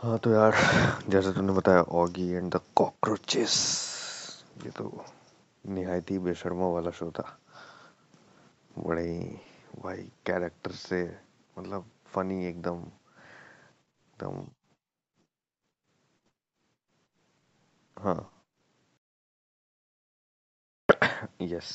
हाँ तो यार, जैसे तुमने बताया ऑगी एंड द कॉकरोचेस ये तो निहायत ही बेशर्मा वाला शो था। बड़े ही भाई कैरेक्टर से मतलब फनी एकदम एकदम। हाँ। यस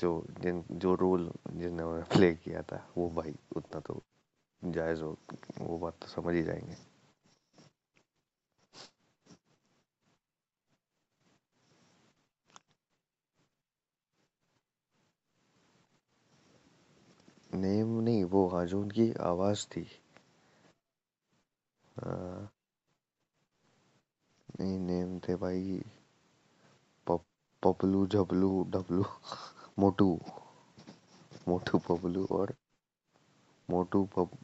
जो, जिन, जो रोल जिन्होंने प्ले किया था, वो भाई उतना तो जायज़ हो, वो बात तो समझ ही जाएँगे। नेम नहीं वो हाँ जो उनकी आवाज़ थी। हाँ, नहीं नेम थे भाई पप, पपलू झबलू डबलू मोटू मोटू पपलू और मोटू पप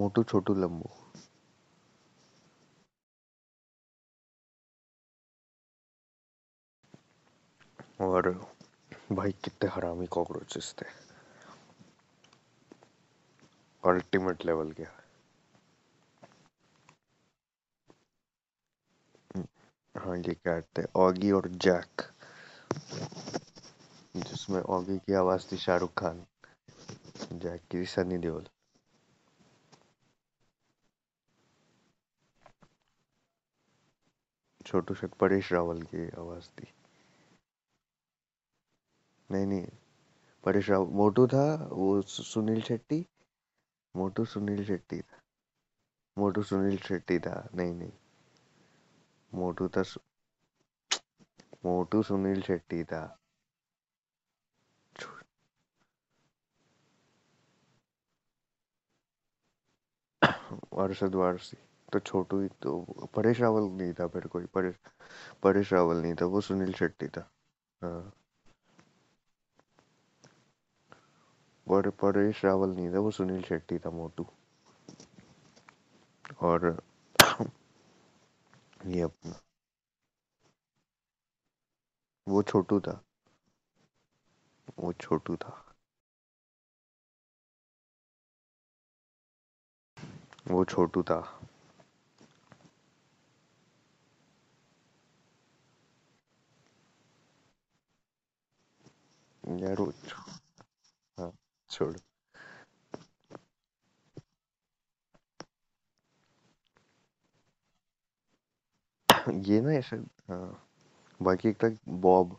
मोटू छोटू लंबू और भाई, कितने हरामी कॉकरोचेस थे। अल्टीमेट लेवल के। हाँ ये कैट थे? ऑगी और जैक जिसमें ऑगी की आवाज़ थी शाहरुख खान। जैक की सनी देओल। छोटू शेख परेश रावल की आवाज़ थी। नहीं नहीं। परेश रावल मोटू था, वो सुनील शेट्टी। मोटू सुनील शेट्टी था। मोटू सुनील शेट्टी था। नहीं नहीं। मोटू था मोटू सुनील शेट्टी था। अरशद वारसी तो छोटू ही तो परेश रावल नहीं था फिर कोई। परेश परेश रावल नहीं था, वो सुनील शेट्टी था। हाँ। पर परेश रावल नहीं, था वो सुनील शेट्टी था मोटू। और ये अपना। वो छोटू था। वो छोटू था। वो छोटू था। यार वो छोड़। ये ना ऐसे हाँ बाकी एक था बॉब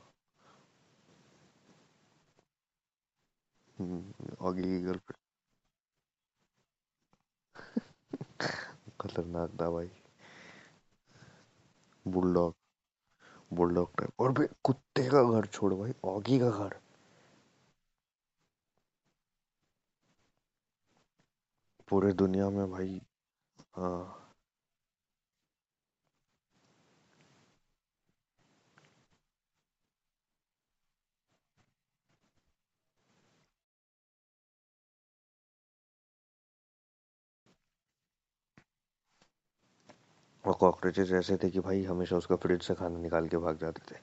ऑगी की गर्लफ्रेंड खतरनाक था भाई। बुलडॉग बुलडॉग टाइप और भाई, कुत्ते का घर छोड़ भाई ऑगी का घर। पूरे दुनिया में भाई हाँ और कॉकरोचेस ऐसे थे कि भाई हमेशा उसका फ्रिज से खाना निकाल के भाग जाते थे।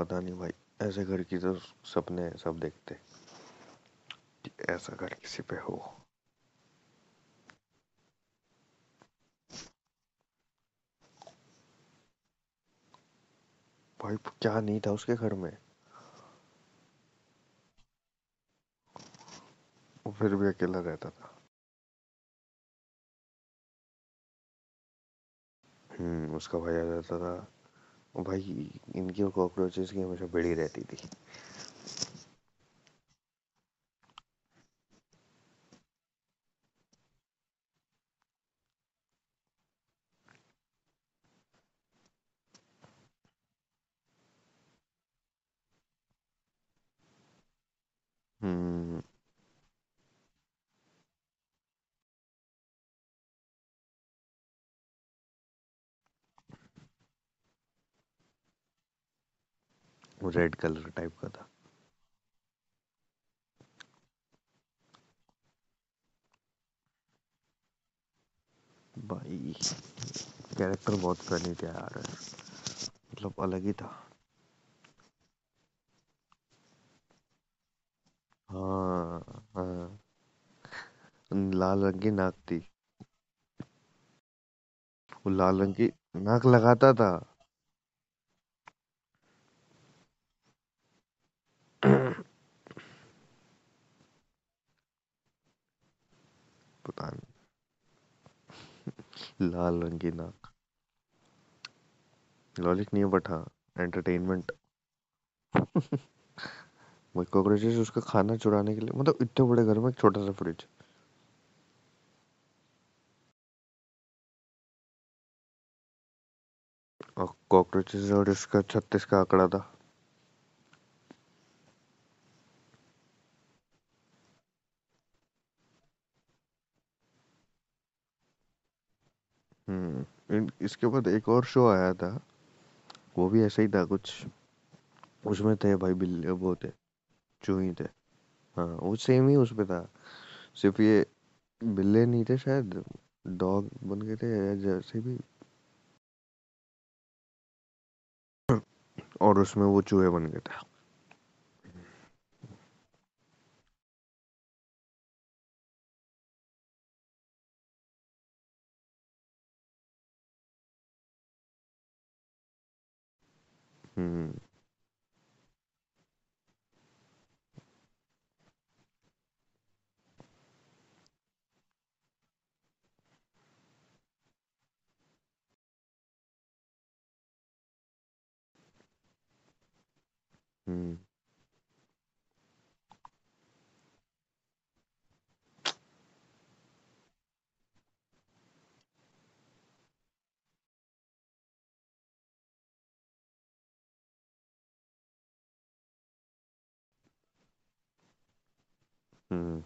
पता नहीं भाई, ऐसे घर की तो सपने सब देखते कि ऐसा घर किसी पे हो। भाई, क्या नहीं था उसके घर में? वो फिर भी अकेला रहता था। हम्म उसका भाई आ जाता था। भाई इनकी कॉकरोचेस की हमेशा बड़ी रहती थी। रेड कलर टाइप का था। भाई कैरेक्टर बहुत फनी था यार। मतलब अलग ही था। हाँ हाँ। लाल रंग की नाक थी। वो लाल रंग की नाक लगाता था पता नहीं लाल रंग की नाक। लॉजिक नहीं है बट हाँ एंटरटेनमेंट वही कॉकरोचेस उसका खाना चुराने के लिए मतलब इतने बड़े घर में एक छोटा सा फ्रिज और कॉकरोचेस और इसका छत्तीस का आंकड़ा था हम्म इन- इसके बाद एक और शो आया था। वो भी ऐसा ही था, कुछ उसमें थे भाई बिल्ली वो थे चूही थे। हाँ वो सेम ही उसपे था। सिर्फ़ ये बिल्ले नहीं थे शायद डॉग बन गए थे या जैसे भी। और उसमें वो चूहे बन गए थे। हम्म हम्म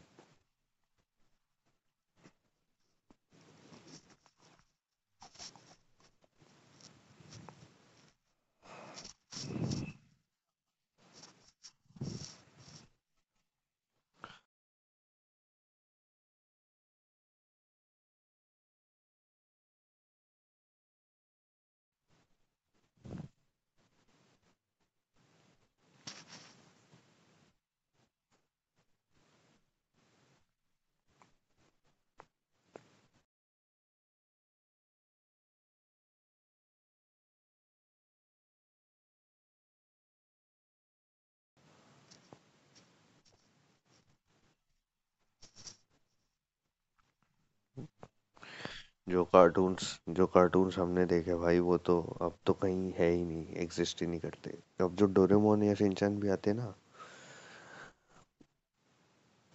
जो कार्टून्स जो कार्टून्स हमने देखे भाई, वो तो अब तो कहीं है ही नहीं एग्जिस्ट ही नहीं करते। अब जो डोरेमोन या शिनचैन भी आते ना,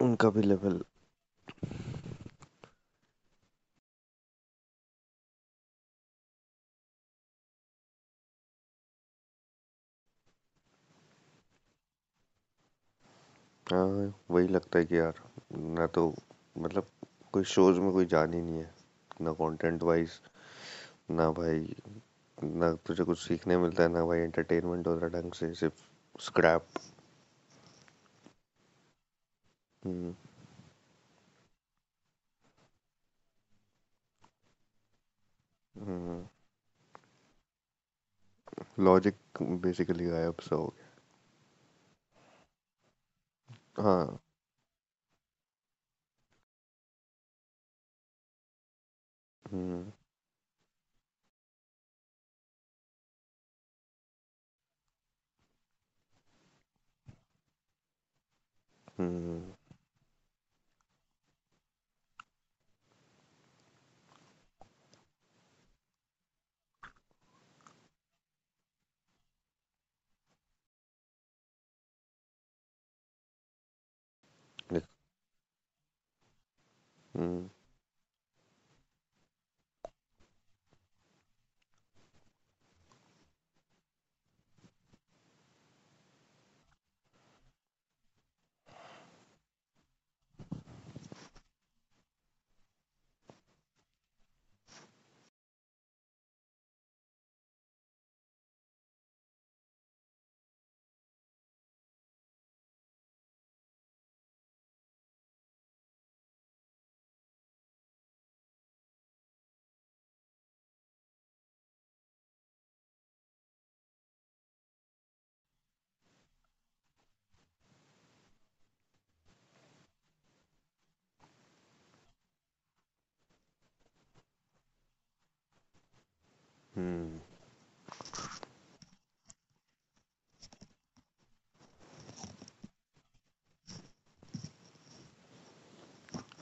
उनका भी लेवल हाँ वही लगता है कि यार, ना तो मतलब कोई शोज़ में कोई जान ही नहीं है। ना कंटेंट वाइज ना भाई, ना तुझे कुछ सीखने मिलता है, ना भाई एंटरटेनमेंट हो रहा ढंग से, सिर्फ़ स्क्रैप लॉजिक बेसिकली गायब सा हो गया। हाँ। हम्म हम्म हम्म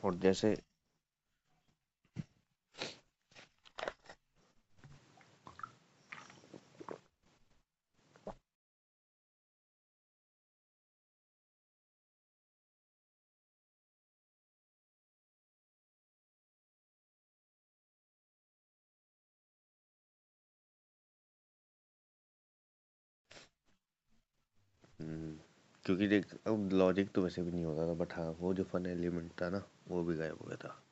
और जैसे हम्म, क्योंकि देख, अब लॉजिक तो वैसे भी नहीं होता था बट हाँ वो जो फन एलिमेंट था ना, वो भी गायब हो गया था।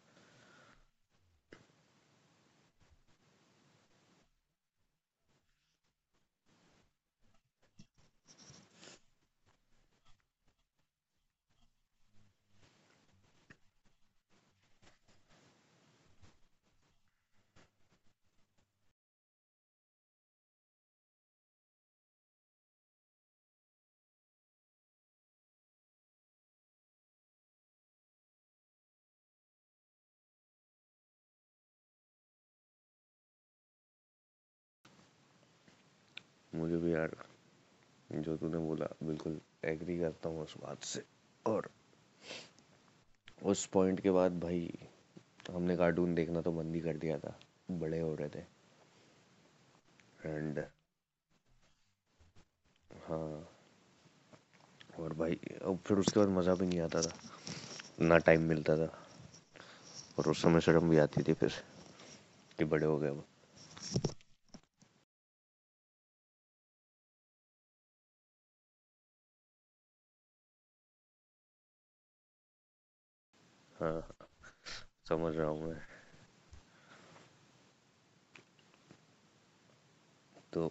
मुझे भी यार, जो तूने बोला, बिल्कुल एग्री करता हूँ उस बात से। और उस पॉइंट के बाद भाई, हमने कार्टून देखना तो बंद ही कर दिया था। बड़े हो रहे थे। एंड हाँ। और भाई, अब फिर उसके बाद मज़ा भी नहीं आता था। ना टाइम मिलता था। और उस समय शर्म भी आती थी फिर, कि बड़े हो गए वो। हाँ समझ रहा हूँ मैं तो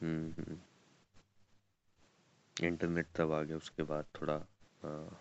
हम्म हम्म, इंटरनेट तब आ गया उसके बाद थोड़ा हाँ।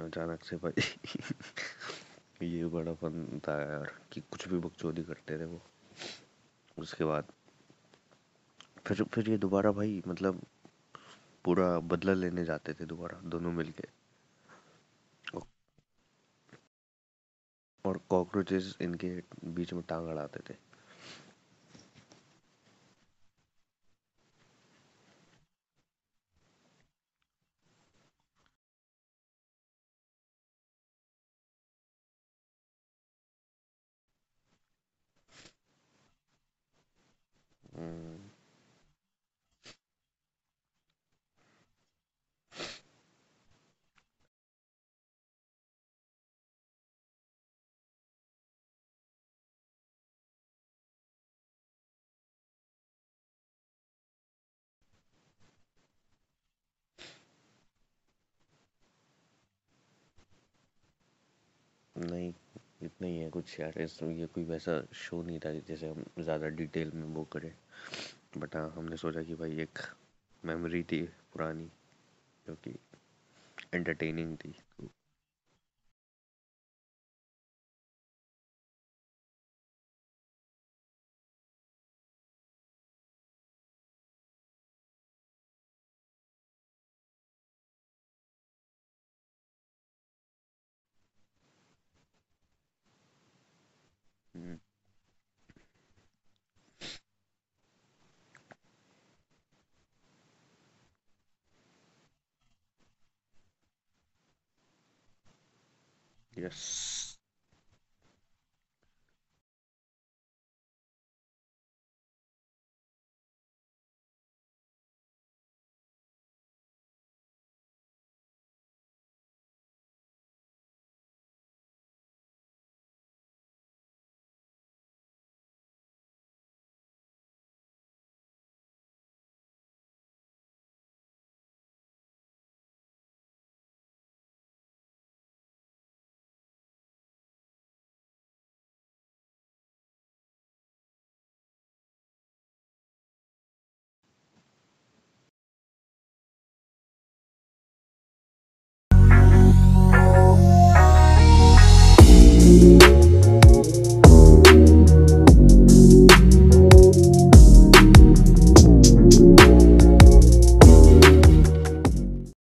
अचानक से भाई। ये बड़ा फन था यार, कि कुछ भी बकचोदी करते थे वो। उसके बाद फिर फिर ये दोबारा भाई मतलब पूरा बदला लेने जाते थे दोबारा, दोनों मिलके। और कॉकरोचेस इनके बीच में टांग अड़ाते थे। नहीं, इतना ही है कुछ यार, इस ये कोई वैसा शो नहीं था जैसे हम ज़्यादा डिटेल में वो करें। बट हाँ हमने सोचा कि भाई एक मेमोरी थी पुरानी, जो कि एंटरटेनिंग थी। यस